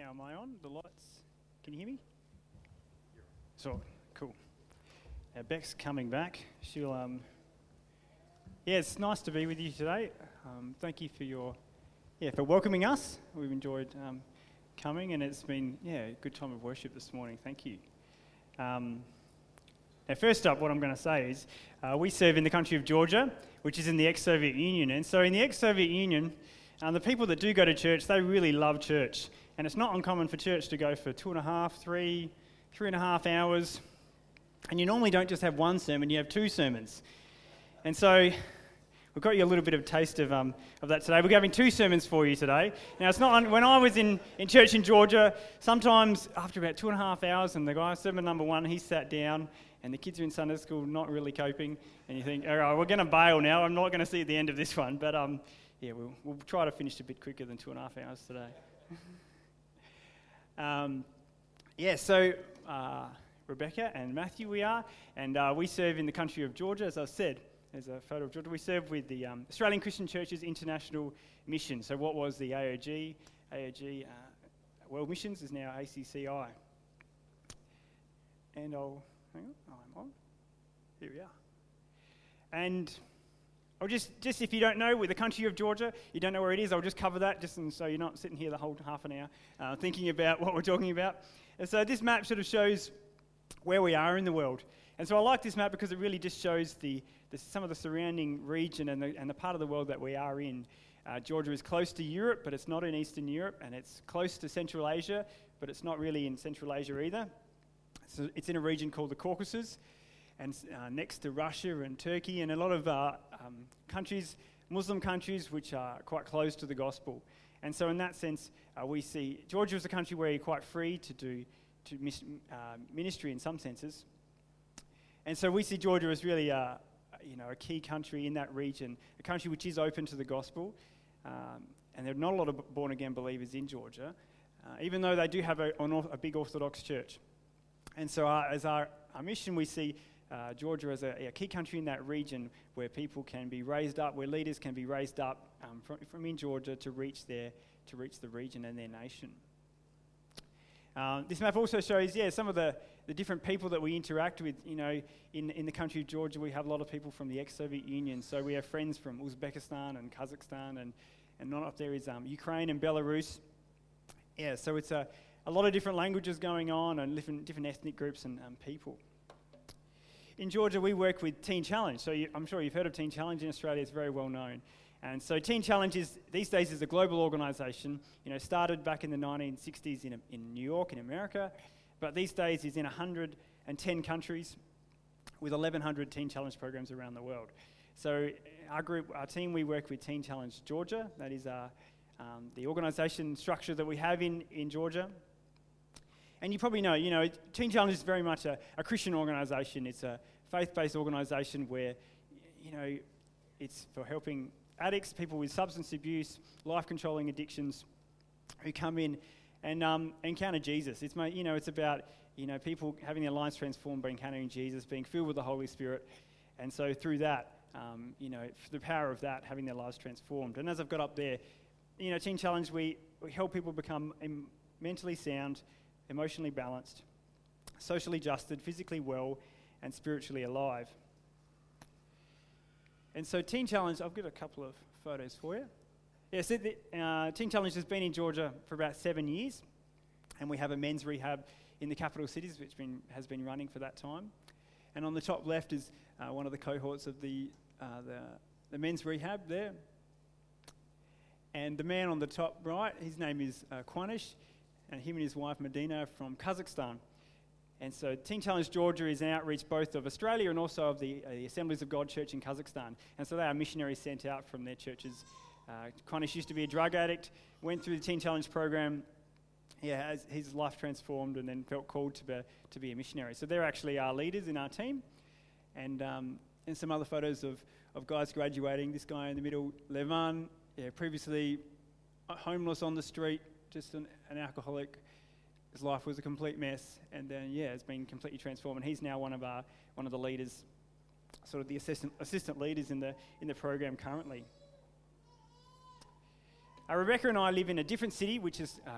Now, am I on? The lights? Can you hear me? So, cool. Now, Beck's coming back. She'll, um, yeah, it's nice to be with you today. Um, thank you for your, yeah, for welcoming us. We've enjoyed um, coming, and it's been, yeah, a good time of worship this morning. Thank you. Um, now, first up, what I'm going to say is uh, we serve in the country of Georgia, which is in the ex Soviet Union. And so, in the ex Soviet Union, um, the people that do go to church, they really love church. And it's not uncommon for church to go for two and a half, three, three and a half hours. And you normally don't just have one sermon, you have two sermons. And so we've got you a little bit of a taste of, um, of that today. We're having two sermons for you today. Now, it's not, when I was in, in church in Georgia, sometimes after about two and a half hours, and the guy, sermon number one, he sat down, and the kids are in Sunday school not really coping, and you think, all right, we're going to bail now. I'm not going to see the end of this one. But um, yeah, we'll, we'll try to finish a bit quicker than two and a half hours today. Um, yeah, so uh, Rebecca and Matthew, we are, and uh, we serve in the country of Georgia, as I said. There's a photo of Georgia. We serve with the um, Australian Christian Churches International Mission. So, what was the AOG? AOG uh, World Missions is now ACCI. And I'll, hang on, oh, I'm on. Here we are. And Just, just if you don't know, with the country of Georgia, you don't know where it is, I'll just cover that just so you're not sitting here the whole half an hour uh, thinking about what we're talking about. And so this map sort of shows where we are in the world. And so I like this map because it really just shows the, the some of the surrounding region and the, and the part of the world that we are in. Uh, Georgia is close to Europe, but it's not in Eastern Europe, and it's close to Central Asia, but it's not really in Central Asia either. So it's in a region called the Caucasus and uh, next to Russia and Turkey and a lot of uh, um, countries, Muslim countries, which are quite close to the gospel. And so, in that sense, uh, we see Georgia is a country where you're quite free to do to mis- uh, ministry in some senses. And so, we see Georgia as really a, you know, a key country in that region, a country which is open to the gospel. Um, and there are not a lot of born again believers in Georgia, uh, even though they do have a, a, big Orthodox church. And so, uh, as our, our mission, we see uh, Georgia is a, a, key country in that region where people can be raised up, where leaders can be raised up um, from, from in Georgia to reach their, to reach the region and their nation. Um, this map also shows, yeah, some of the, the different people that we interact with. You know, in, in the country of Georgia, we have a lot of people from the ex-Soviet Union. So we have friends from Uzbekistan and Kazakhstan, and, and not up there is um, Ukraine and Belarus. Yeah, so it's a, a lot of different languages going on and different, different ethnic groups and um, people in Georgia, we work with Teen Challenge. So you, I'm sure you've heard of Teen Challenge in Australia. It's very well known. And so Teen Challenge is, these days is a global organisation. You know, started back in the 1960s in, in New York in America, but these days is in 110 countries with 1,100 Teen Challenge programs around the world. So our group, our team, we work with Teen Challenge Georgia. That is our, um, the organisation structure that we have in, in Georgia. And you probably know, you know, Teen Challenge is very much a, a Christian organisation. It's a faith-based organisation where, you know, it's for helping addicts, people with substance abuse, life-controlling addictions, who come in and um, encounter Jesus. It's, you know, it's about, you know, people having their lives transformed by encountering Jesus, being filled with the Holy Spirit. And so through that, um, you know, the power of that, having their lives transformed. And as I've got up there, you know, Teen Challenge, we, we help people become mentally sound, emotionally balanced, socially justed, physically well, and spiritually alive. And so, Teen Challenge, I've got a couple of photos for you. Yeah, so the, uh, Teen Challenge has been in Georgia for about seven years, and we have a men's rehab in the capital cities, which been, has been running for that time. And on the top left is uh, one of the cohorts of the, uh, the, the men's rehab there. And the man on the top right, his name is uh, Quanish and him and his wife Medina from Kazakhstan. And so Teen Challenge Georgia is an outreach both of Australia and also of the, uh, the Assemblies of God Church in Kazakhstan. And so they are missionaries sent out from their churches. Uh, used to be a drug addict, went through the Teen Challenge program, yeah, has his life transformed and then felt called to be, to be a missionary. So they're actually our leaders in our team. And, um, and some other photos of, of guys graduating. This guy in the middle, Levan, yeah, previously homeless on the street, just an, an alcoholic. His life was a complete mess, and then yeah, it's been completely transformed. And he's now one of our one of the leaders, sort of the assistant assistant leaders in the in the program currently. Uh, Rebecca and I live in a different city, which is uh,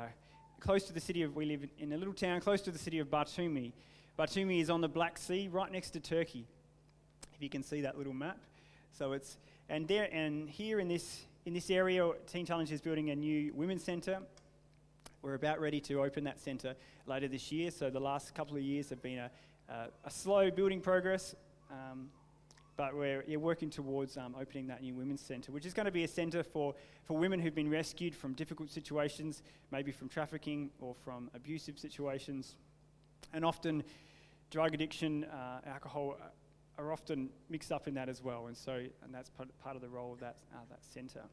close to the city of, we live in a little town close to the city of Batumi. Batumi is on the Black Sea, right next to Turkey, if you can see that little map. So it's, and there, and here in this, in this area, Teen Challenge is building a new women's centre. We're about ready to open that centre later this year. So the last couple of years have been a, a, slow building progress. Um, but we're yeah, working towards um, opening that new women's centre, which is going to be a centre for, for women who've been rescued from difficult situations, maybe from trafficking or from abusive situations. And often, drug addiction, uh, alcohol uh, are often mixed up in that as well. And so, and that's part, part of the role of that, uh, that centre.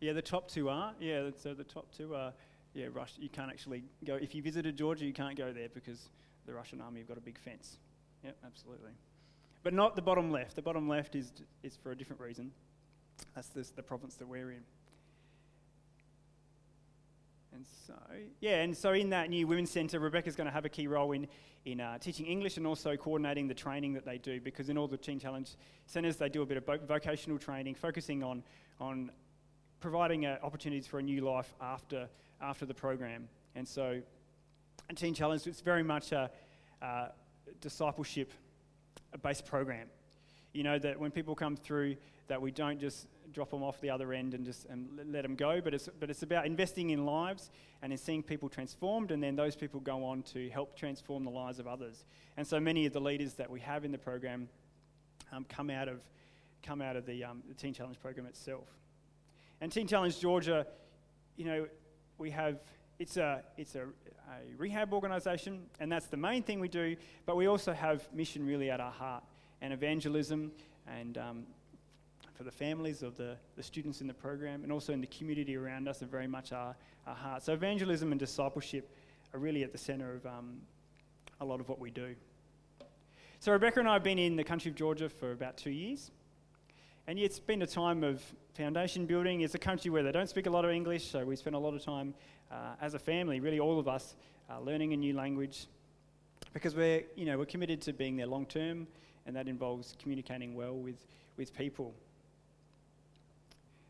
Yeah, the top two are. Yeah, so the top two are yeah, Russia, you can't actually go. If you visited Georgia, you can't go there because the Russian army have got a big fence. Yep, absolutely. But not the bottom left. The bottom left is, is for a different reason. That's this, the province that we're in. And so, yeah, and so in that new women's centre, Rebecca's going to have a key role in, in uh, teaching English and also coordinating the training that they do because in all the Teen Challenge centres, they do a bit of vocational training, focusing on, on providing uh, opportunities for a new life after after the program. And so, a Teen Challenge, it's very much a, a discipleship based program. You know, that when people come through, that we don't just drop them off the other end and just and let them go, but it's, but it's about investing in lives and in seeing people transformed, and then those people go on to help transform the lives of others. And so many of the leaders that we have in the program um, come out of, come out of the, um, the Teen Challenge program itself. And Teen Challenge Georgia, you know, we have it's a it's a, a rehab organisation, and that's the main thing we do. But we also have mission really at our heart, and evangelism, and um, for the families of the, the students in the program, and also in the community around us, are very much our, our heart. So evangelism and discipleship are really at the centre of um, a lot of what we do. So Rebecca and I have been in the country of Georgia for about two years. And it's been a time of foundation building. It's a country where they don't speak a lot of English, so we spend a lot of time uh, as a family, really all of us, uh, learning a new language because we're, you know, we're committed to being there long term, and that involves communicating well with, with people.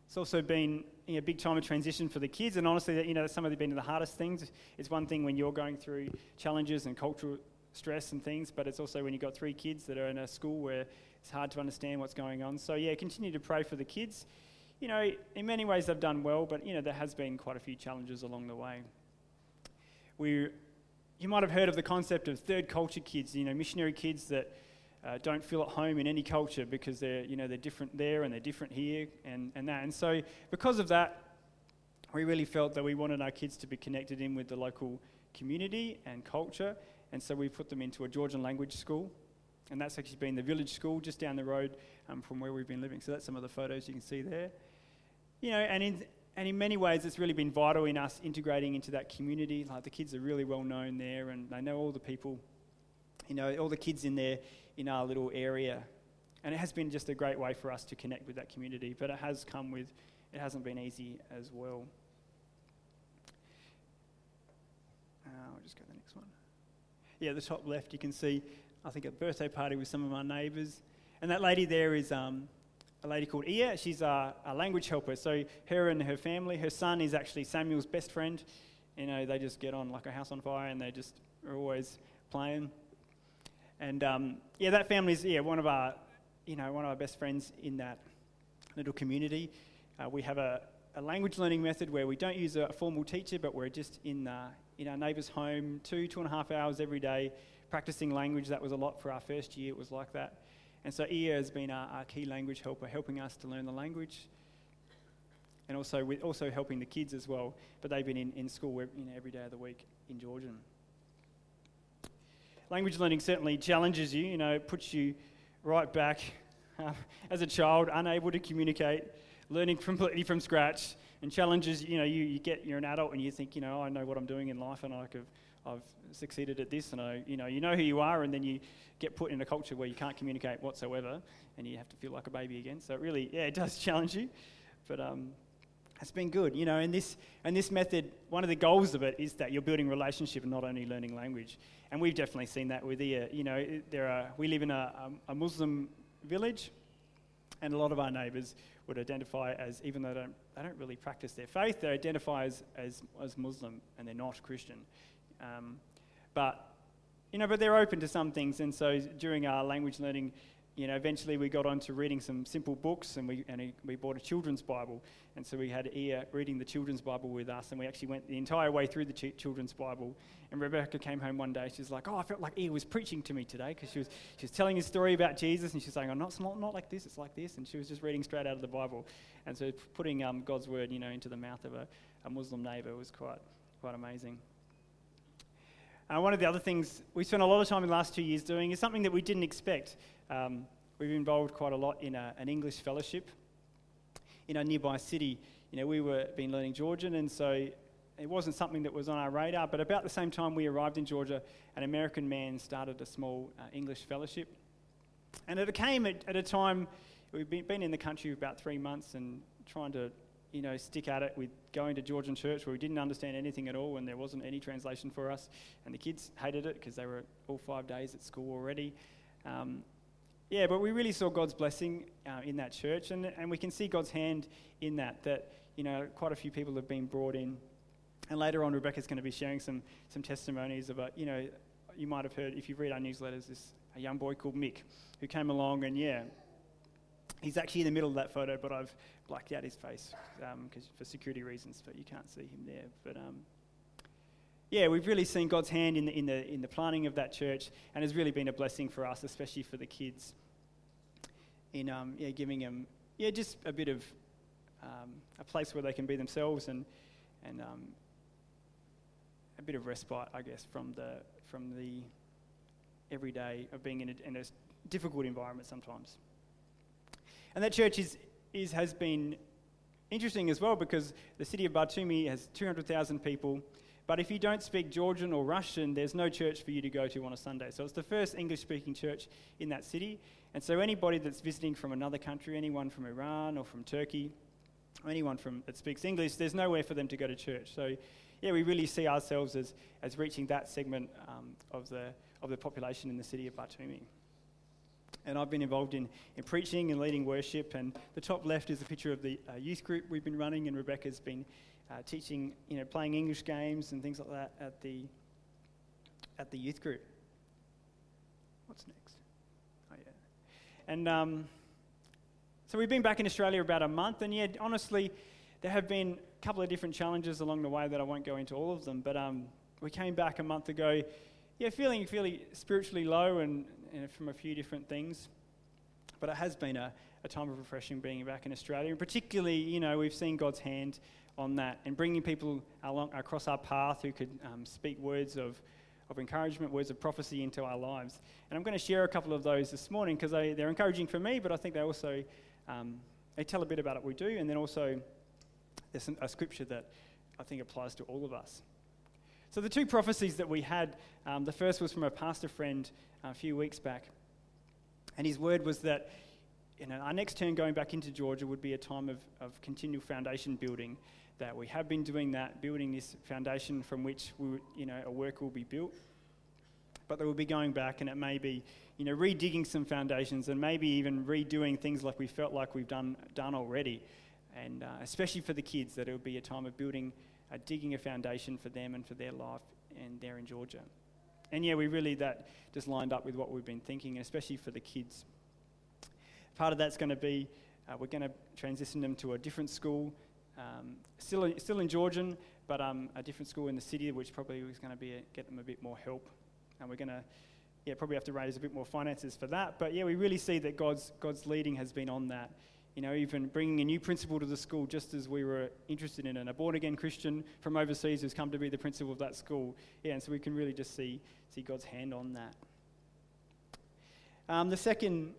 It's also been you know, a big time of transition for the kids, and honestly, you know, some of been the hardest things. It's one thing when you're going through challenges and cultural stress and things, but it's also when you've got three kids that are in a school where it's hard to understand what's going on. So, yeah, continue to pray for the kids. You know, in many ways they've done well, but, you know, there has been quite a few challenges along the way. We, you might have heard of the concept of third culture kids, you know, missionary kids that uh, don't feel at home in any culture because they're, you know, they're different there and they're different here and, and that. And so, because of that, we really felt that we wanted our kids to be connected in with the local community and culture. And so we put them into a Georgian language school and that's actually been the village school just down the road um, from where we've been living. So that's some of the photos you can see there. You know, and in, and in many ways, it's really been vital in us integrating into that community. Like the kids are really well known there, and they know all the people, you know, all the kids in there in our little area. And it has been just a great way for us to connect with that community, but it has come with, it hasn't been easy as well. Uh, I'll just go to the next one. Yeah, the top left, you can see I think, a birthday party with some of my neighbours. And that lady there is um, a lady called Ia. She's a, a, language helper. So her and her family, her son is actually Samuel's best friend. You know, they just get on like a house on fire and they just are always playing. And um, yeah, that family is yeah one of our, you know, one of our best friends in that little community. Uh, we have a, a, language learning method where we don't use a, formal teacher, but we're just in uh, in our neighbour's home two two and a half hours every day practicing language. That was a lot for our first year, it was like that. And so Ia has been our, our key language helper, helping us to learn the language and also with also helping the kids as well. But they've been in, in school you know, every day of the week in Georgian. Language learning certainly challenges you, you know, it puts you right back uh, as a child, unable to communicate, learning completely from scratch, and challenges, you know, you, you get, you're an adult and you think, you know, I know what I'm doing in life and I could I've succeeded at this, and I, you know, you know who you are, and then you get put in a culture where you can't communicate whatsoever, and you have to feel like a baby again. So it really, yeah, it does challenge you, but um, it's been good, you know. And this and this method, one of the goals of it is that you're building relationship and not only learning language. And we've definitely seen that with Ia. You know, there are we live in a, a Muslim village, And a lot of our neighbours would identify as, even though they don't, they don't really practice their faith, they identify as, as, as Muslim and they're not Christian. Um, but, you know, but they're open to some things. And so during our language learning, you know, eventually we got on to reading some simple books and we, and we bought a children's Bible. And so we had Ia reading the children's Bible with us and we actually went the entire way through the ch- children's Bible. And Rebecca came home one day, she was like, oh, I felt like Ia was preaching to me today because she was, she was telling a story about Jesus and she was saying, oh, not, not, not like this, it's like this. And she was just reading straight out of the Bible. And so putting um, God's word, you know, into the mouth of a, a Muslim neighbour was quite, quite amazing. Uh, one of the other things we spent a lot of time in the last two years doing is something that we didn't expect. Um, we've involved quite a lot in a, an English fellowship in a nearby city. You know, we were been learning Georgian, and so it wasn't something that was on our radar. But about the same time we arrived in Georgia, an American man started a small uh, English fellowship, and it came at, at a time we've been, been in the country about three months and trying to you know, stick at it with going to Georgian church where we didn't understand anything at all and there wasn't any translation for us. And the kids hated it because they were all five days at school already. Um, yeah, but we really saw God's blessing uh, in that church and, and we can see God's hand in that, that, you know, quite a few people have been brought in. And later on, Rebecca's going to be sharing some, some testimonies about, you know, you might have heard, if you read our newsletters, this a young boy called Mick who came along and, yeah, He's actually in the middle of that photo, but I've blacked out his face um, for security reasons, but you can't see him there. But um, yeah, we've really seen God's hand in the, in, the, in the planning of that church, and it's really been a blessing for us, especially for the kids, in um, yeah, giving them yeah, just a bit of um, a place where they can be themselves and, and um, a bit of respite, I guess, from the, from the everyday of being in a, in a difficult environment sometimes. And that church is, is, has been interesting as well because the city of Batumi has 200,000 people. But if you don't speak Georgian or Russian, there's no church for you to go to on a Sunday. So it's the first English speaking church in that city. And so anybody that's visiting from another country, anyone from Iran or from Turkey, or anyone from, that speaks English, there's nowhere for them to go to church. So, yeah, we really see ourselves as, as reaching that segment um, of, the, of the population in the city of Batumi and I've been involved in, in preaching and leading worship. And the top left is a picture of the uh, youth group we've been running, and Rebecca's been uh, teaching, you know, playing English games and things like that at the at the youth group. What's next? Oh yeah, and um, so we've been back in Australia about a month, and yeah, honestly, there have been a couple of different challenges along the way that I won't go into all of them, but um, we came back a month ago, yeah, feeling fairly spiritually low and from a few different things. But it has been a, a time of refreshing being back in Australia. And particularly, you know, we've seen God's hand on that and bringing people along, across our path who could um, speak words of, of encouragement, words of prophecy into our lives. And I'm going to share a couple of those this morning because they, they're encouraging for me, but I think they also um, they tell a bit about what we do. And then also, there's some, a scripture that I think applies to all of us. So, the two prophecies that we had um, the first was from a pastor friend a few weeks back. And his word was that you know, our next turn going back into Georgia would be a time of, of continual foundation building. That we have been doing that, building this foundation from which we would, you know, a work will be built. But they will be going back, and it may be, you know, redigging some foundations, and maybe even redoing things like we felt like we've done done already. And uh, especially for the kids, that it will be a time of building, uh, digging a foundation for them and for their life, and there in Georgia. And yeah, we really, that just lined up with what we've been thinking, especially for the kids. Part of that's going to be uh, we're going to transition them to a different school, um, still, still in Georgian, but um, a different school in the city, which probably is going to be a, get them a bit more help. And we're going to, yeah, probably have to raise a bit more finances for that. But yeah, we really see that God's, God's leading has been on that you know, even bringing a new principal to the school just as we were interested in, and a born again Christian from overseas who's come to be the principal of that school. Yeah, and so we can really just see, see God's hand on that. Um, the, second,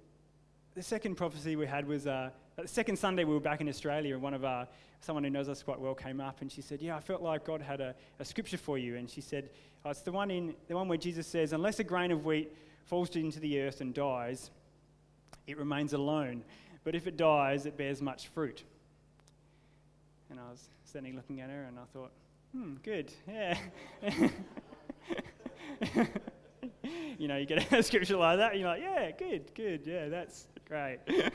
the second prophecy we had was uh, the second Sunday we were back in Australia, and one of our, someone who knows us quite well came up and she said, Yeah, I felt like God had a, a scripture for you. And she said, oh, It's the one, in, the one where Jesus says, Unless a grain of wheat falls into the earth and dies, it remains alone but if it dies, it bears much fruit. And I was standing looking at her and I thought, hmm, good, yeah. you know, you get a scripture like that, and you're like, yeah, good, good, yeah, that's great.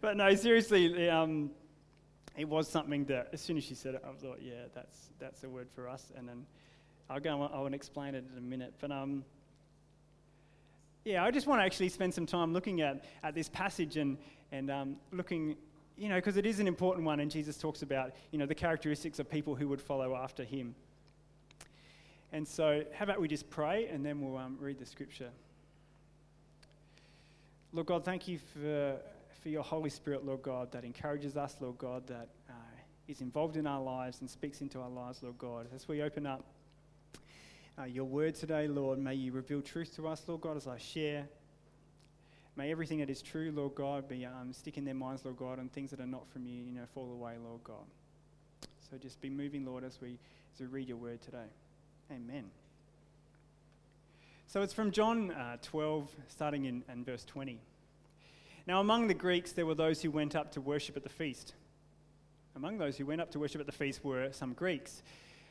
but no, seriously, um, it was something that as soon as she said it, I thought, yeah, that's that's a word for us. And then I'll go. I will explain it in a minute. But um, yeah, I just want to actually spend some time looking at at this passage and and um, looking, you know, because it is an important one, and Jesus talks about you know the characteristics of people who would follow after him. And so, how about we just pray and then we'll um, read the scripture. Lord God, thank you for for your Holy Spirit, Lord God, that encourages us, Lord God, that uh, is involved in our lives and speaks into our lives, Lord God. As we open up uh, your word today, Lord, may you reveal truth to us, Lord God, as I share. May everything that is true, Lord God, be um, stick in their minds, Lord God, and things that are not from you, you know, fall away, Lord God. So just be moving, Lord, as we, as we read your word today. Amen. So it's from John uh, 12, starting in, in verse 20. Now, among the Greeks, there were those who went up to worship at the feast. Among those who went up to worship at the feast were some Greeks.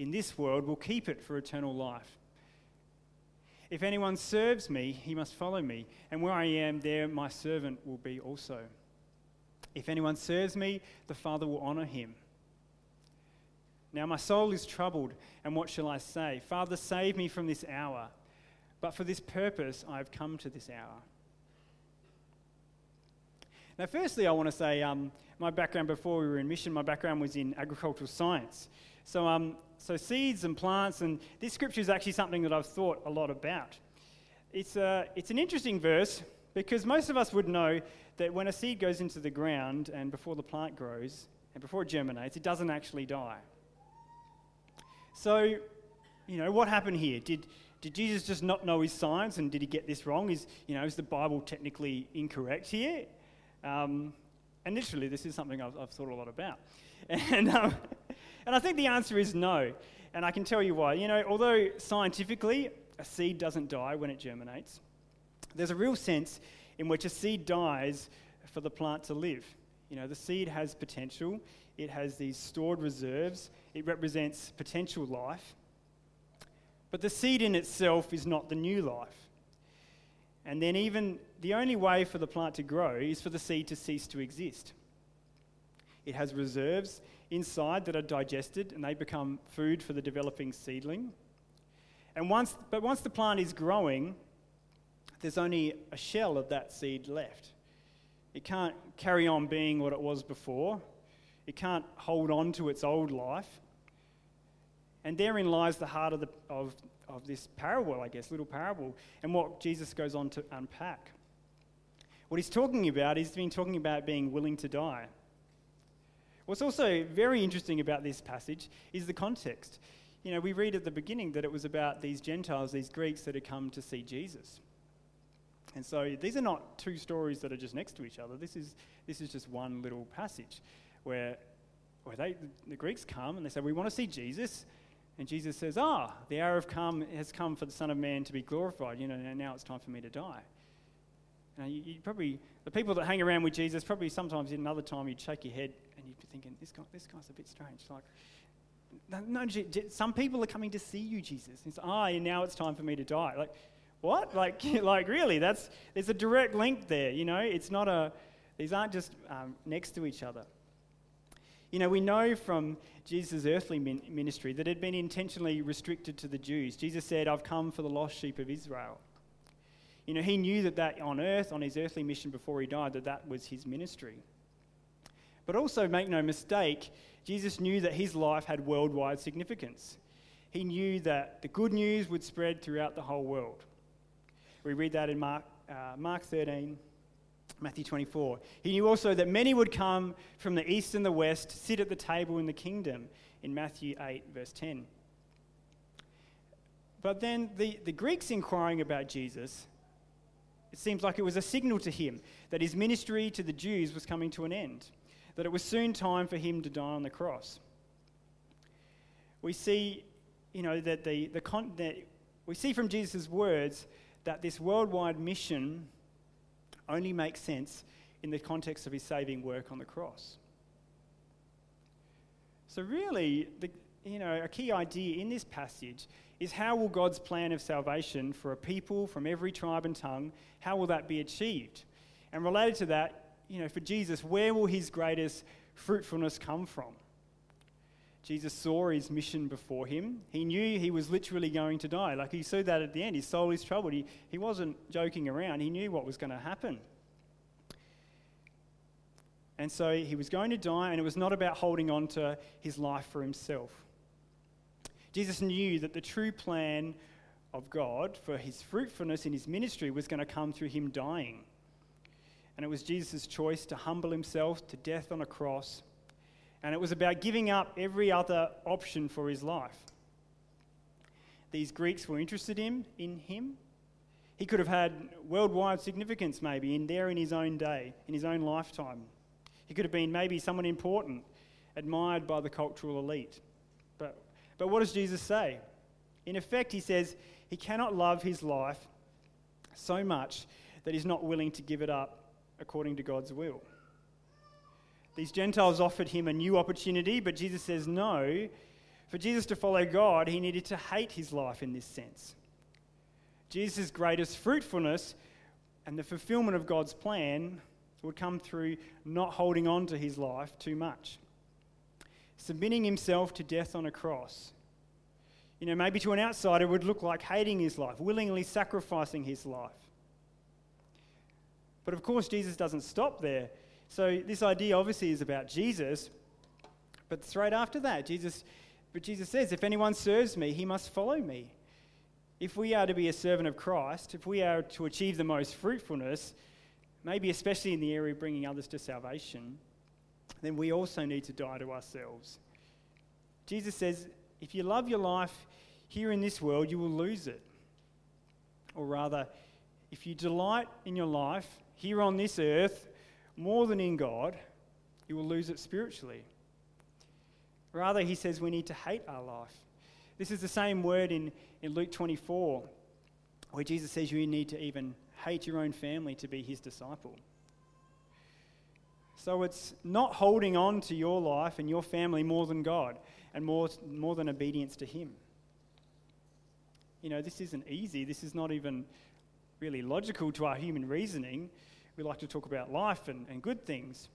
in this world will keep it for eternal life. If anyone serves me, he must follow me, and where I am, there my servant will be also. If anyone serves me, the Father will honor him. Now my soul is troubled, and what shall I say? Father, save me from this hour. But for this purpose I have come to this hour. Now, firstly, I want to say um, my background before we were in mission, my background was in agricultural science. So, um, so seeds and plants, and this scripture is actually something that I've thought a lot about. It's, a, uh, it's an interesting verse because most of us would know that when a seed goes into the ground and before the plant grows and before it germinates, it doesn't actually die. So, you know, what happened here? Did, did Jesus just not know his science and did he get this wrong? Is, you know, is the Bible technically incorrect here? Um, and literally, this is something I've, I've, thought a lot about. And, um, and I think the answer is no. And I can tell you why. You know, although scientifically a seed doesn't die when it germinates, there's a real sense in which a seed dies for the plant to live. You know, the seed has potential, it has these stored reserves, it represents potential life. But the seed in itself is not the new life. And then, even the only way for the plant to grow is for the seed to cease to exist. It has reserves inside that are digested and they become food for the developing seedling. And once, but once the plant is growing, there's only a shell of that seed left. It can't carry on being what it was before. It can't hold on to its old life. And therein lies the heart of, the, of of this parable, I guess, little parable, and what Jesus goes on to unpack. What he's talking about, he's been talking about being willing to die. What's also very interesting about this passage is the context. You know, we read at the beginning that it was about these Gentiles, these Greeks that had come to see Jesus. And so these are not two stories that are just next to each other. This is, this is just one little passage where, where they, the Greeks come and they say, We want to see Jesus. And Jesus says, Ah, the hour of come has come for the Son of Man to be glorified. You know, now it's time for me to die. Now, you, you, probably, the people that hang around with Jesus, probably sometimes in another time you'd shake your head and you'd be thinking, this, guy, this guy's a bit strange. Like, no, no, some people are coming to see you, Jesus. It's, ah, and now it's time for me to die. Like, what? Like, like really? That's, there's a direct link there, you know? It's not a, these aren't just um, next to each other. You know, we know from Jesus' earthly ministry that it had been intentionally restricted to the Jews. Jesus said, I've come for the lost sheep of Israel. You know, he knew that, that on earth, on his earthly mission before he died, that that was his ministry. But also, make no mistake, Jesus knew that his life had worldwide significance. He knew that the good news would spread throughout the whole world. We read that in Mark, uh, Mark 13, Matthew 24. He knew also that many would come from the east and the west, sit at the table in the kingdom, in Matthew 8, verse 10. But then the, the Greeks inquiring about Jesus, it seems like it was a signal to him that his ministry to the Jews was coming to an end. that it was soon time for him to die on the cross. We see, you know, that the, the con- that we see from Jesus' words that this worldwide mission only makes sense in the context of his saving work on the cross. So, really, the, you know, a key idea in this passage is how will God's plan of salvation for a people from every tribe and tongue, how will that be achieved? And related to that, you know, for Jesus, where will his greatest fruitfulness come from? Jesus saw his mission before him. He knew he was literally going to die. Like he saw that at the end. His soul is troubled. He, he wasn't joking around. He knew what was going to happen. And so he was going to die, and it was not about holding on to his life for himself. Jesus knew that the true plan of God for his fruitfulness in his ministry was going to come through him dying. And it was Jesus' choice to humble himself to death on a cross. And it was about giving up every other option for his life. These Greeks were interested in, in him. He could have had worldwide significance, maybe, in there in his own day, in his own lifetime. He could have been maybe someone important, admired by the cultural elite. But what does Jesus say? In effect, he says he cannot love his life so much that he's not willing to give it up according to God's will. These Gentiles offered him a new opportunity, but Jesus says no. For Jesus to follow God, he needed to hate his life in this sense. Jesus' greatest fruitfulness and the fulfillment of God's plan would come through not holding on to his life too much submitting himself to death on a cross. You know, maybe to an outsider would look like hating his life, willingly sacrificing his life. But of course, Jesus doesn't stop there. So this idea obviously is about Jesus. But straight after that, Jesus, but Jesus says, if anyone serves me, he must follow me. If we are to be a servant of Christ, if we are to achieve the most fruitfulness, maybe especially in the area of bringing others to salvation, then we also need to die to ourselves. Jesus says, if you love your life here in this world, you will lose it. Or rather, if you delight in your life here on this earth more than in God, you will lose it spiritually. Rather, he says we need to hate our life. This is the same word in, in Luke 24, where Jesus says you need to even hate your own family to be his disciple. So it's not holding on to your life and your family more than God and more, more than obedience to Him. You know, this isn't easy. This is not even really logical to our human reasoning. We like to talk about life and, and good things.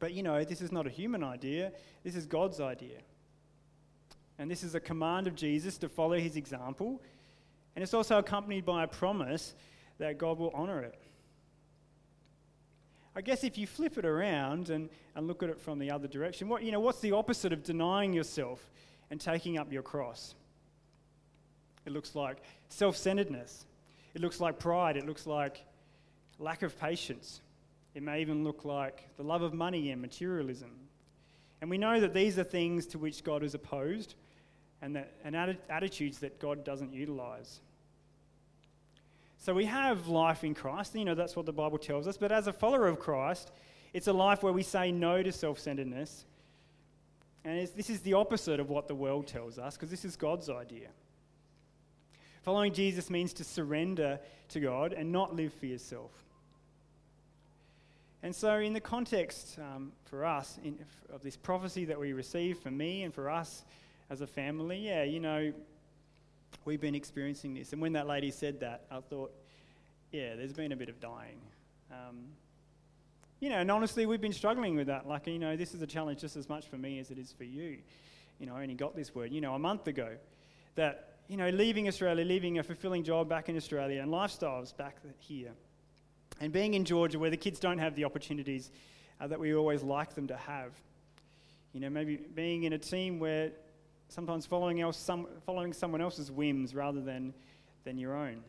But you know, this is not a human idea, this is God's idea. And this is a command of Jesus to follow his example. And it's also accompanied by a promise that God will honor it. I guess if you flip it around and, and look at it from the other direction, what, you know, what's the opposite of denying yourself and taking up your cross? It looks like self centeredness. It looks like pride. It looks like lack of patience. It may even look like the love of money and materialism. And we know that these are things to which God is opposed and, that, and attitudes that God doesn't utilize. So we have life in Christ. You know, that's what the Bible tells us. But as a follower of Christ, it's a life where we say no to self centeredness. And this is the opposite of what the world tells us, because this is God's idea. Following Jesus means to surrender to God and not live for yourself. And so, in the context um, for us in, of this prophecy that we receive for me and for us as a family, yeah, you know, we've been experiencing this. And when that lady said that, I thought, yeah, there's been a bit of dying. Um, you know, and honestly, we've been struggling with that. Like, you know, this is a challenge just as much for me as it is for you. You know, I only got this word, you know, a month ago that, you know, leaving Australia, leaving a fulfilling job back in Australia and lifestyles back here, and being in Georgia where the kids don't have the opportunities uh, that we always like them to have. You know, maybe being in a team where sometimes following, else, some, following someone else's whims rather than, than your own.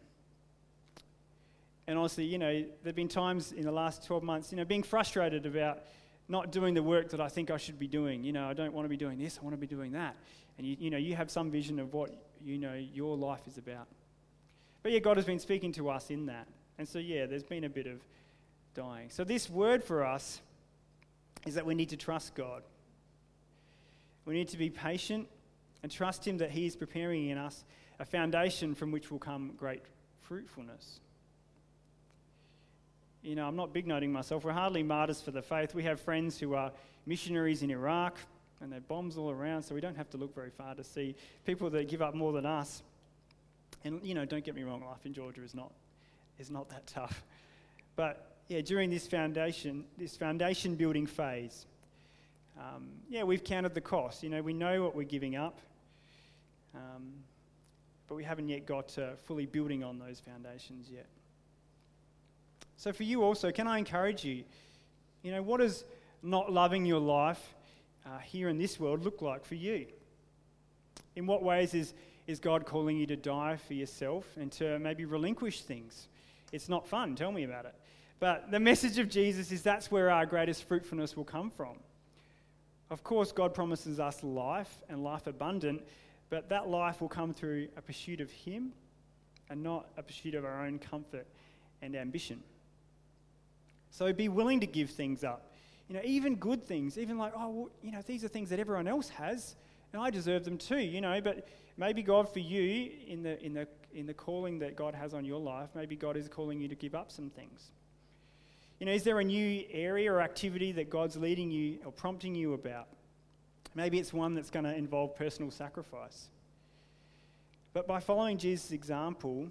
And honestly, you know, there have been times in the last 12 months, you know, being frustrated about not doing the work that I think I should be doing. You know, I don't want to be doing this, I want to be doing that. And you, you know, you have some vision of what, you know, your life is about. But yeah, God has been speaking to us in that. And so, yeah, there's been a bit of dying. So, this word for us is that we need to trust God. We need to be patient and trust Him that He is preparing in us a foundation from which will come great fruitfulness. You know, I'm not big noting myself. We're hardly martyrs for the faith. We have friends who are missionaries in Iraq and there are bombs all around, so we don't have to look very far to see people that give up more than us. And, you know, don't get me wrong, life in Georgia is not, is not that tough. But, yeah, during this foundation, this foundation building phase, um, yeah, we've counted the cost. You know, we know what we're giving up, um, but we haven't yet got to fully building on those foundations yet. So, for you also, can I encourage you? You know, what does not loving your life uh, here in this world look like for you? In what ways is, is God calling you to die for yourself and to maybe relinquish things? It's not fun. Tell me about it. But the message of Jesus is that's where our greatest fruitfulness will come from. Of course, God promises us life and life abundant, but that life will come through a pursuit of Him and not a pursuit of our own comfort and ambition. So be willing to give things up. You know, even good things, even like, oh, well, you know, these are things that everyone else has, and I deserve them too, you know, but maybe God for you in the, in the, in the calling that God has on your life, maybe God is calling you to give up some things. You know, is there a new area or activity that God's leading you or prompting you about? Maybe it's one that's going to involve personal sacrifice. But by following Jesus' example,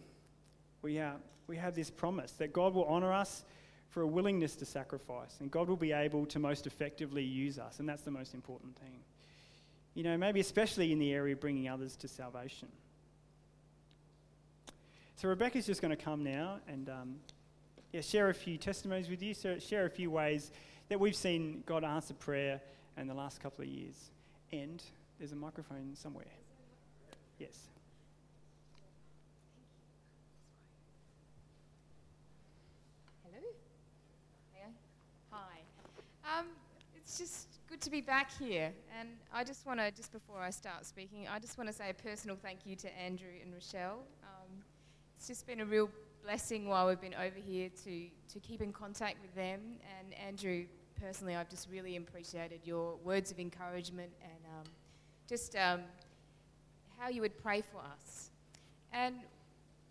we, are, we have this promise that God will honour us for a willingness to sacrifice, and God will be able to most effectively use us, and that's the most important thing. You know, maybe especially in the area of bringing others to salvation. So Rebecca's just going to come now and um, yeah, share a few testimonies with you, so share a few ways that we've seen God answer prayer in the last couple of years. And there's a microphone somewhere. Yes. Hello. Hi. Um, it's just good to be back here. And I just want to, just before I start speaking, I just want to say a personal thank you to Andrew and Rochelle. Um, it's just been a real blessing while we've been over here to, to keep in contact with them. And Andrew, personally, I've just really appreciated your words of encouragement and um, just um, how you would pray for us. And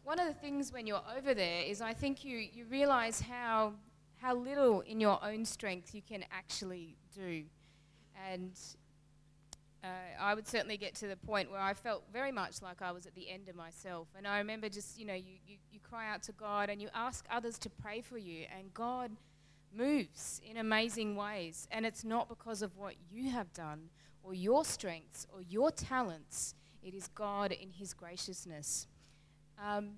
one of the things when you're over there is I think you, you realize how how little in your own strength you can actually do. And uh, I would certainly get to the point where I felt very much like I was at the end of myself. And I remember just, you know, you, you, you cry out to God and you ask others to pray for you, and God moves in amazing ways. And it's not because of what you have done or your strengths or your talents, it is God in His graciousness. Um,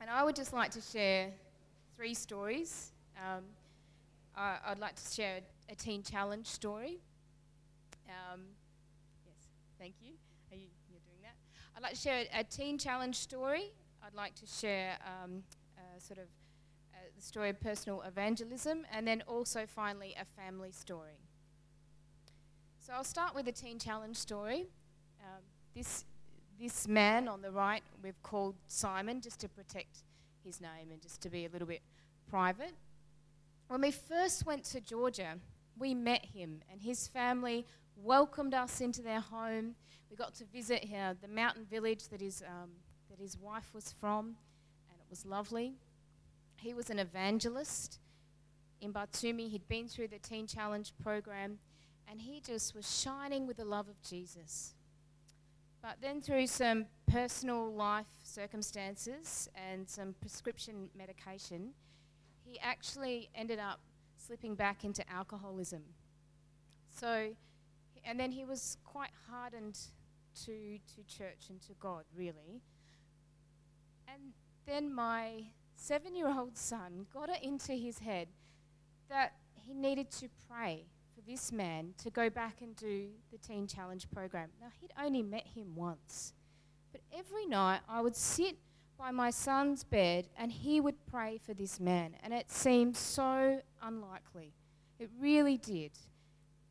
and I would just like to share three stories um, I, would like to share a, a teen challenge story. Um, yes, thank you. Are you you're doing that? I'd like to share a, a teen challenge story. I'd like to share um, sort of uh, the story of personal evangelism, and then also finally a family story. So I'll start with a teen challenge story. Um, this this man on the right we've called Simon just to protect his name and just to be a little bit private. When we first went to Georgia, we met him, and his family welcomed us into their home. We got to visit here, the mountain village that his, um, that his wife was from, and it was lovely. He was an evangelist in Batumi. He'd been through the Teen Challenge program, and he just was shining with the love of Jesus. But then, through some personal life circumstances and some prescription medication, he actually ended up slipping back into alcoholism. So, and then he was quite hardened to, to church and to God, really. And then my seven year old son got it into his head that he needed to pray for this man to go back and do the Teen Challenge program. Now, he'd only met him once, but every night I would sit by my son's bed and he would pray for this man. And it seemed so unlikely. It really did.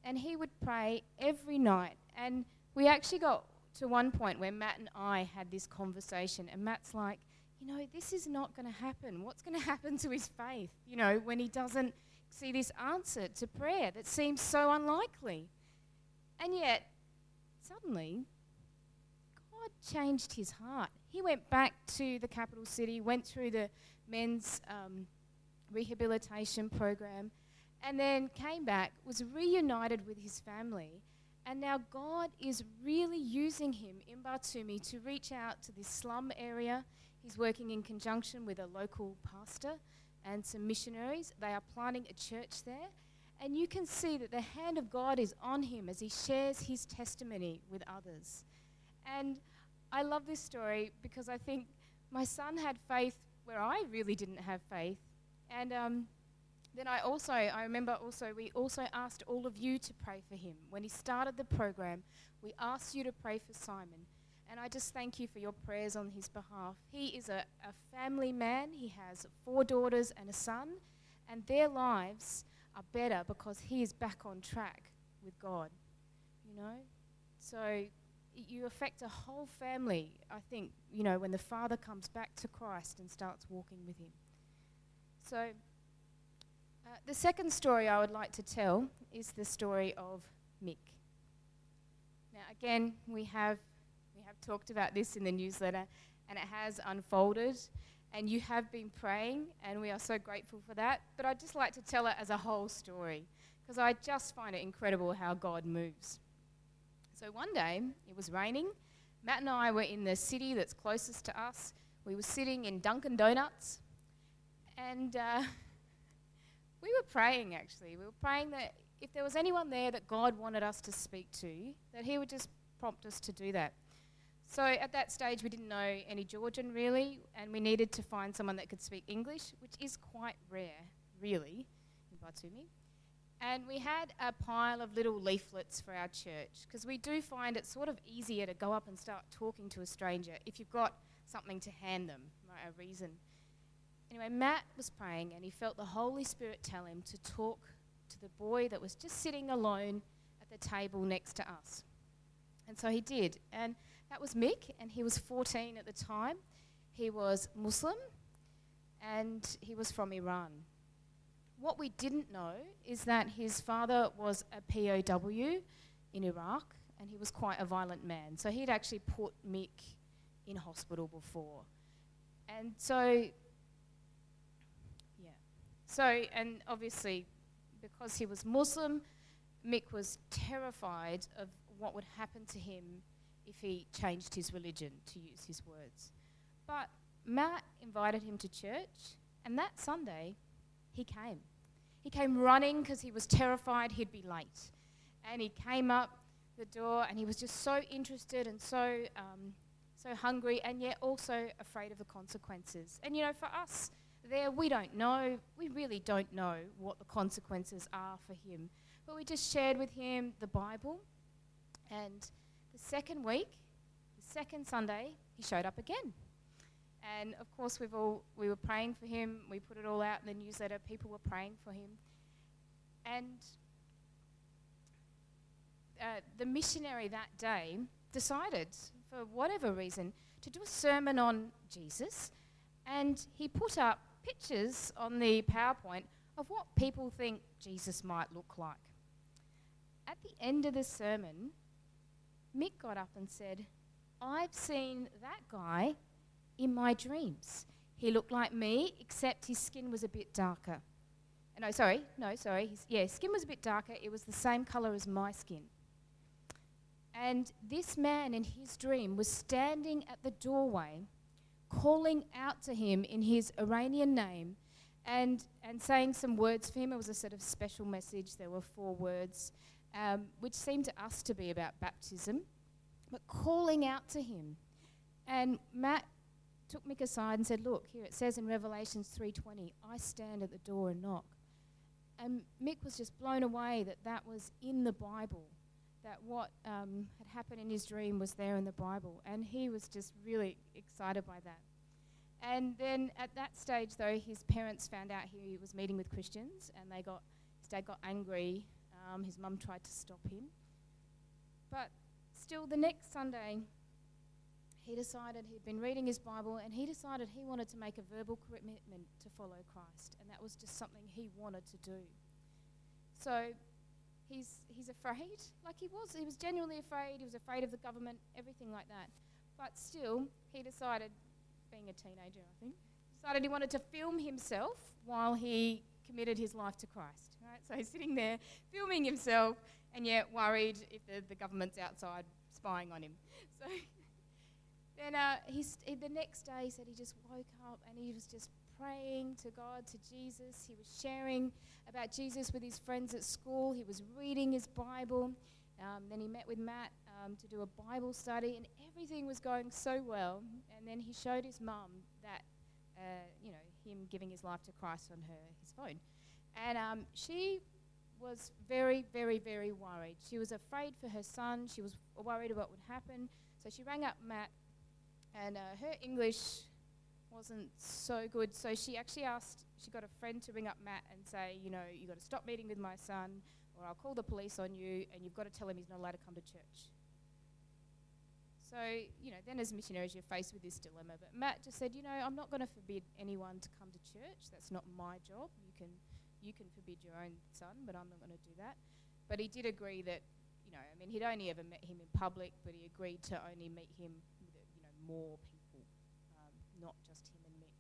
And he would pray every night. And we actually got to one point where Matt and I had this conversation. And Matt's like, you know, this is not going to happen. What's going to happen to his faith, you know, when he doesn't see this answer to prayer that seems so unlikely. And yet, suddenly, God changed his heart. He went back to the capital city, went through the men's um, rehabilitation program, and then came back, was reunited with his family. And now God is really using him in Batumi to reach out to this slum area. He's working in conjunction with a local pastor and some missionaries. They are planting a church there. And you can see that the hand of God is on him as he shares his testimony with others. And I love this story because I think my son had faith where I really didn't have faith. And um, then I also, I remember also, we also asked all of you to pray for him. When he started the program, we asked you to pray for Simon. And I just thank you for your prayers on his behalf. He is a, a family man. He has four daughters and a son, and their lives are better because he is back on track with God. You know? So you affect a whole family, I think, you know, when the father comes back to Christ and starts walking with him. So, uh, the second story I would like to tell is the story of Mick. Now, again, we have, we have talked about this in the newsletter, and it has unfolded, and you have been praying, and we are so grateful for that. But I'd just like to tell it as a whole story, because I just find it incredible how God moves. So one day, it was raining. Matt and I were in the city that's closest to us. We were sitting in Dunkin' Donuts, and uh, we were praying actually. We were praying that if there was anyone there that God wanted us to speak to, that He would just prompt us to do that. So at that stage, we didn't know any Georgian really, and we needed to find someone that could speak English, which is quite rare, really, in Batumi. And we had a pile of little leaflets for our church because we do find it sort of easier to go up and start talking to a stranger if you've got something to hand them, right, a reason. Anyway, Matt was praying and he felt the Holy Spirit tell him to talk to the boy that was just sitting alone at the table next to us. And so he did. And that was Mick, and he was 14 at the time. He was Muslim and he was from Iran what we didn't know is that his father was a POW in Iraq and he was quite a violent man. So he'd actually put Mick in hospital before. And so, yeah. So, and obviously, because he was Muslim, Mick was terrified of what would happen to him if he changed his religion, to use his words. But Matt invited him to church, and that Sunday, he came. He came running because he was terrified he'd be late. And he came up the door and he was just so interested and so, um, so hungry and yet also afraid of the consequences. And you know, for us there, we don't know, we really don't know what the consequences are for him. But we just shared with him the Bible. And second week, the second Sunday, he showed up again. And of course, we've all, we were praying for him. We put it all out in the newsletter. People were praying for him. And uh, the missionary that day decided, for whatever reason, to do a sermon on Jesus. And he put up pictures on the PowerPoint of what people think Jesus might look like. At the end of the sermon, Mick got up and said, I've seen that guy in my dreams. He looked like me, except his skin was a bit darker. Uh, no, sorry, no, sorry. His, yeah, skin was a bit darker. It was the same color as my skin. And this man in his dream was standing at the doorway, calling out to him in his Iranian name and, and saying some words for him. It was a sort of special message. There were four words, um, which seemed to us to be about baptism, but calling out to him. And Matt took Mick aside and said, "Look, here it says in Revelations 3:20, I stand at the door and knock." And Mick was just blown away that that was in the Bible, that what um, had happened in his dream was there in the Bible, and he was just really excited by that. And then at that stage, though, his parents found out he was meeting with Christians, and they got his dad got angry. Um, his mum tried to stop him, but still, the next Sunday, he decided he'd been reading his Bible and he decided he wanted to make a verbal commitment to follow Christ. And that was just something he wanted to do. So he's, he's afraid, like he was. He was genuinely afraid. He was afraid of the government, everything like that. But still, he decided, being a teenager, I think, decided he wanted to film himself while he committed his life to Christ. Right? So he's sitting there filming himself and yet worried if the, the government's outside spying on him. So then uh, he's, the next day, he said he just woke up and he was just praying to God, to Jesus. He was sharing about Jesus with his friends at school. He was reading his Bible. Um, then he met with Matt um, to do a Bible study, and everything was going so well. And then he showed his mum that, uh, you know, him giving his life to Christ on her his phone, and um, she was very, very, very worried. She was afraid for her son. She was worried about what would happen. So she rang up Matt, and uh, her English wasn't so good. So she actually asked, she got a friend to ring up Matt and say, you know, you've got to stop meeting with my son, or I'll call the police on you, and you've got to tell him he's not allowed to come to church. So, you know, then as missionaries, you're faced with this dilemma. But Matt just said, you know, I'm not going to forbid anyone to come to church. That's not my job. You can, you can forbid your own son, but I'm not going to do that. But he did agree that, you know, I mean, he'd only ever met him in public, but he agreed to only meet him with, you know, more people, um, not just him and Mick.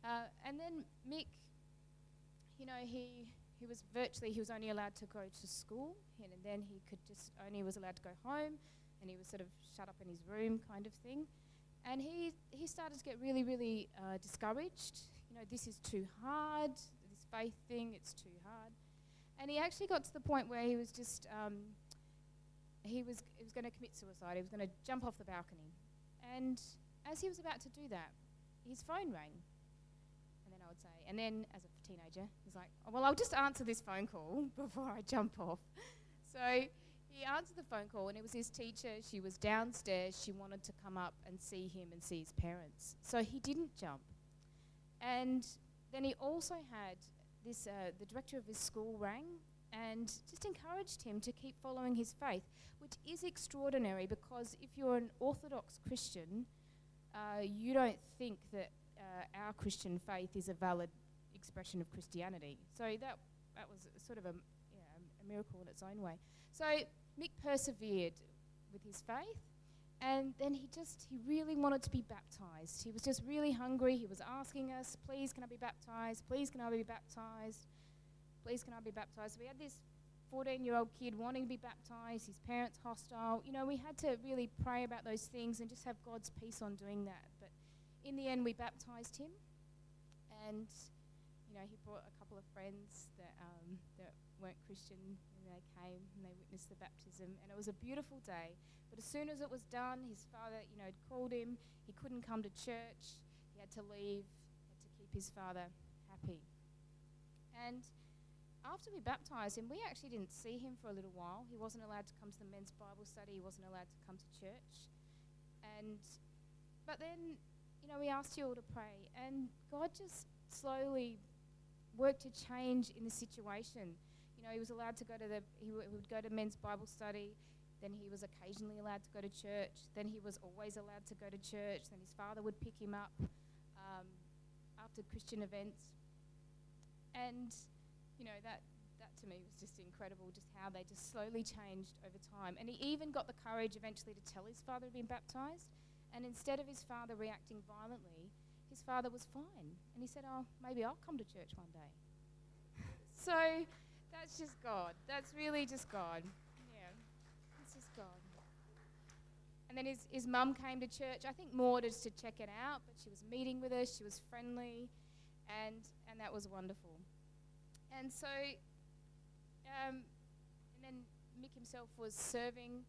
Uh, and then Mick, you know, he he was virtually he was only allowed to go to school, and, then he could just only was allowed to go home and he was sort of shut up in his room kind of thing. And he, he started to get really, really uh, discouraged. You know, this is too hard, this faith thing, it's too hard. And he actually got to the point where he was just, um, he was, he was going to commit suicide. He was going to jump off the balcony. And as he was about to do that, his phone rang. And then I would say, and then as a teenager, he's like, oh, well, I'll just answer this phone call before I jump off. So he answered the phone call, and it was his teacher. She was downstairs. She wanted to come up and see him and see his parents. So he didn't jump. And then he also had this, uh, the director of his school rang and just encouraged him to keep following his faith, which is extraordinary because if you're an Orthodox Christian, uh, you don't think that uh, our Christian faith is a valid expression of Christianity. So that, that was sort of a, a miracle in its own way. So Mick persevered with his faith, and then he just, he really wanted to be baptized. He was just really hungry. He was asking us, please, can I be baptized? Please, can I be baptized? Please, can I be baptized? We had this 14 year old kid wanting to be baptized, his parents hostile. You know, we had to really pray about those things and just have God's peace on doing that. But in the end, we baptized him, and you know, he brought a couple of friends that, um, that weren't Christian they came and they witnessed the baptism, and it was a beautiful day. But as soon as it was done, his father, you know, had called him. He couldn't come to church. He had to leave, had to keep his father happy. And after we baptized him, we actually didn't see him for a little while. He wasn't allowed to come to the men's Bible study. He wasn't allowed to come to church. And but then, you know, we asked you all to pray, and God just slowly worked to change in the situation know, he was allowed to go to the, he, w- he would go to men's Bible study. Then he was occasionally allowed to go to church. Then he was always allowed to go to church. Then his father would pick him up um, after Christian events. And, you know, that, that to me was just incredible, just how they just slowly changed over time. And he even got the courage eventually to tell his father he'd been baptized. And instead of his father reacting violently, his father was fine. And he said, Oh, maybe I'll come to church one day. so that's just God. That's really just God. Yeah. It's just God. And then his, his mum came to church, I think more just to check it out, but she was meeting with us, she was friendly, and, and that was wonderful. And so, um, and then Mick himself was serving,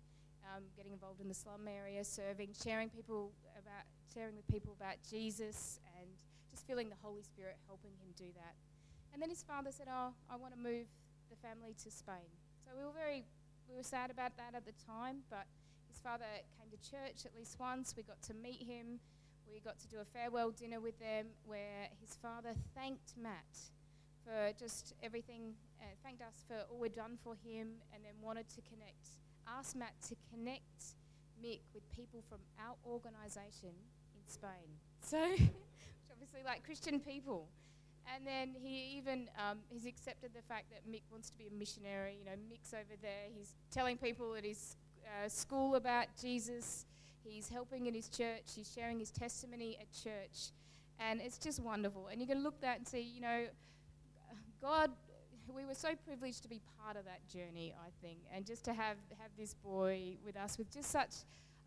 um, getting involved in the slum area, serving, sharing people about, sharing with people about Jesus, and just feeling the Holy Spirit helping him do that. And then his father said, "Oh, I want to move the family to Spain. So we were very we were sad about that at the time, but his father came to church at least once. We got to meet him. We got to do a farewell dinner with them where his father thanked Matt for just everything, uh, thanked us for all we'd done for him, and then wanted to connect, asked Matt to connect Mick with people from our organisation in Spain. So, obviously like Christian people. And then he even um, he's accepted the fact that Mick wants to be a missionary. You know, Mick's over there. He's telling people at his uh, school about Jesus. He's helping in his church. He's sharing his testimony at church, and it's just wonderful. And you can look that and see, you know, God. We were so privileged to be part of that journey, I think, and just to have have this boy with us with just such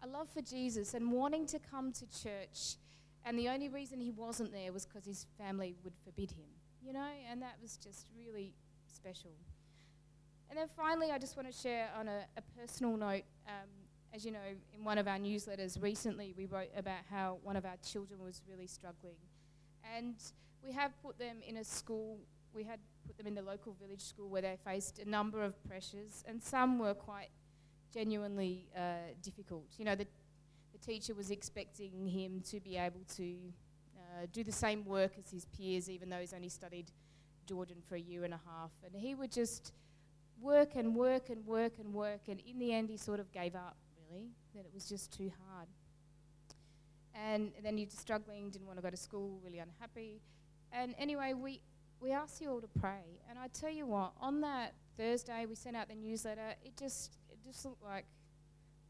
a love for Jesus and wanting to come to church and the only reason he wasn't there was because his family would forbid him, you know, and that was just really special. And then finally, I just want to share on a, a personal note. Um, as you know, in one of our newsletters recently, we wrote about how one of our children was really struggling. And we have put them in a school, we had put them in the local village school where they faced a number of pressures, and some were quite genuinely uh, difficult. You know, the teacher was expecting him to be able to uh, do the same work as his peers, even though he's only studied Georgian for a year and a half. And he would just work and work and work and work, and in the end, he sort of gave up, really, that it was just too hard. And then he's struggling, didn't want to go to school, really unhappy. And anyway, we, we asked you all to pray. And I tell you what, on that Thursday, we sent out the newsletter, it just, it just looked like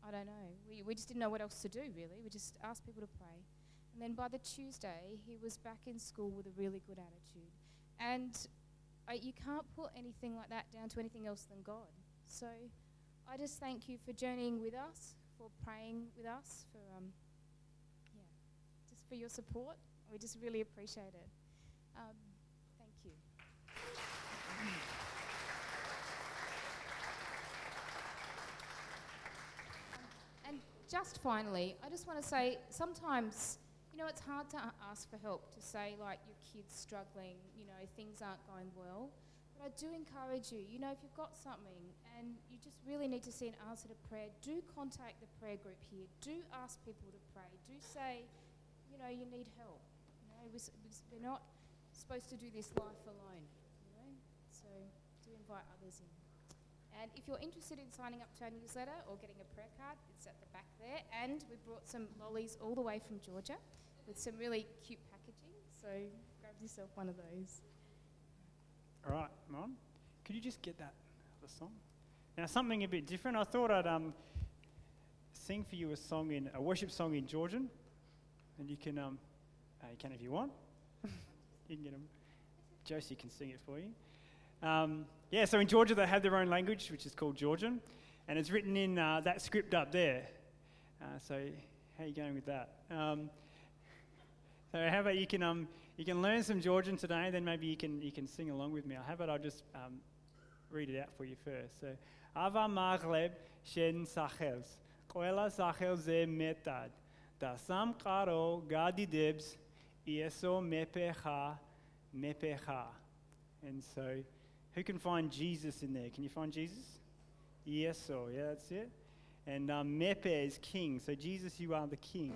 I don't know. We, we just didn't know what else to do, really. We just asked people to pray. And then by the Tuesday, he was back in school with a really good attitude. And I, you can't put anything like that down to anything else than God. So I just thank you for journeying with us, for praying with us, for um, yeah, just for your support. We just really appreciate it. Um, thank you. Just finally, I just want to say sometimes, you know, it's hard to ask for help to say, like, your kid's struggling, you know, things aren't going well. But I do encourage you, you know, if you've got something and you just really need to see an answer to prayer, do contact the prayer group here. Do ask people to pray. Do say, you know, you need help. You know, we're not supposed to do this life alone, you know. So do invite others in. And if you're interested in signing up to our newsletter or getting a prayer card, it's at the back there. And we brought some lollies all the way from Georgia with some really cute packaging. So grab yourself one of those. All right, Mom. Could you just get that other song? Now, something a bit different. I thought I'd um, sing for you a song in a worship song in Georgian, and you can um, uh, you can if you want. you can get them. Josie can sing it for you. Um, yeah, so in Georgia they have their own language, which is called Georgian, and it's written in uh, that script up there. Uh, so how are you going with that? Um, so how about you can um, you can learn some Georgian today, then maybe you can you can sing along with me. How about I'll just um, read it out for you first. So Ava Maghleb Shen Sachels Koela Sachel Ze Metad Dasam Karo Gadi Dibs Ieso Mepecha Mepecha. And so who can find Jesus in there? Can you find Jesus? Yes, so yeah, that's it. And um, Mepe is king. So, Jesus, you are the king.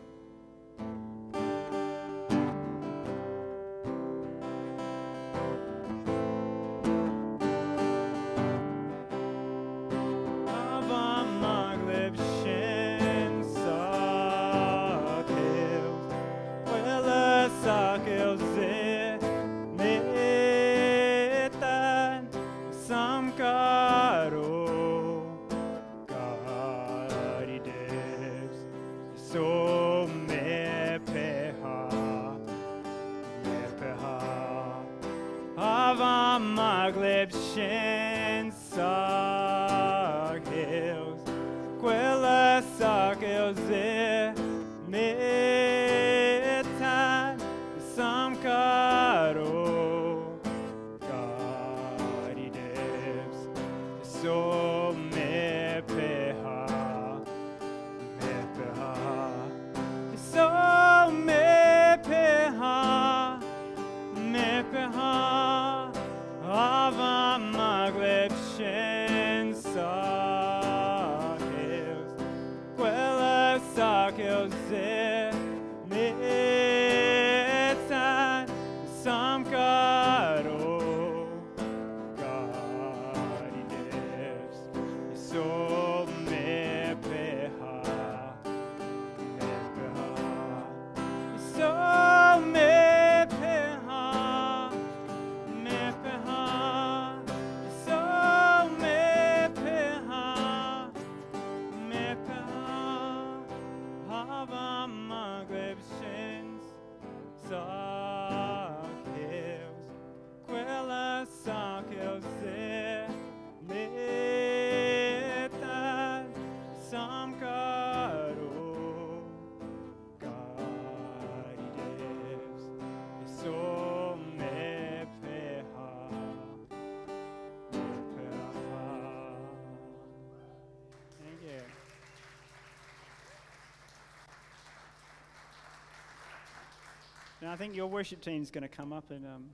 And I think your worship team's going to come up and um,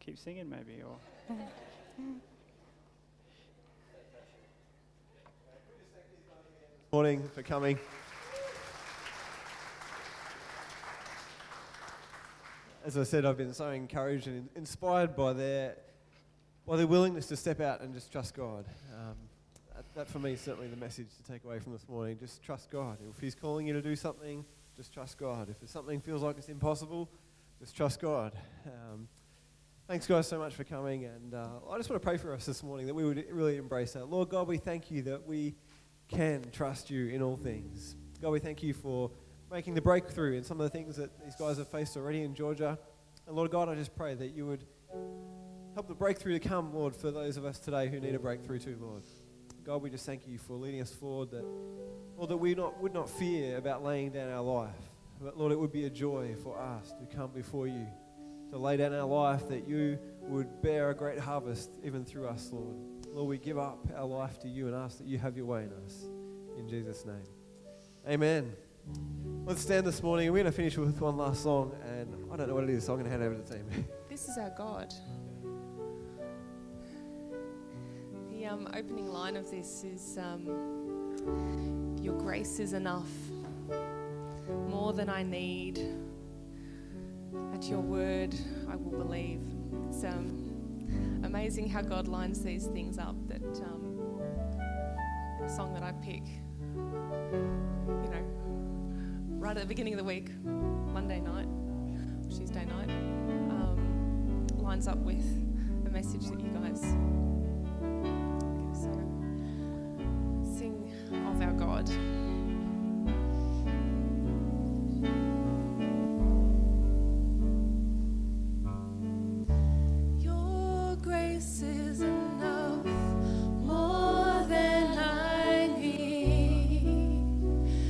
keep singing, maybe. Or morning for coming. As I said, I've been so encouraged and inspired by their, by their willingness to step out and just trust God. Um, that, that for me is certainly the message to take away from this morning. Just trust God. If He's calling you to do something, just trust God. If something feels like it's impossible, just trust God. Um, thanks, guys, so much for coming. And uh, I just want to pray for us this morning that we would really embrace that. Lord God, we thank you that we can trust you in all things. God, we thank you for making the breakthrough in some of the things that these guys have faced already in Georgia. And Lord God, I just pray that you would help the breakthrough to come, Lord, for those of us today who need a breakthrough too, Lord. God, we just thank you for leading us forward that, Lord, that we not, would not fear about laying down our life, but Lord, it would be a joy for us to come before you, to lay down our life, that you would bear a great harvest even through us, Lord. Lord, we give up our life to you and ask that you have your way in us. In Jesus' name. Amen. Let's stand this morning. We're going to finish with one last song, and I don't know what it is, so I'm going to hand over to the team. This is our God. The um, opening line of this is um, Your grace is enough, more than I need. At your word, I will believe. It's um, amazing how God lines these things up. That um, song that I pick, you know, right at the beginning of the week, Monday night, Tuesday night, um, lines up with the message that you guys of our God.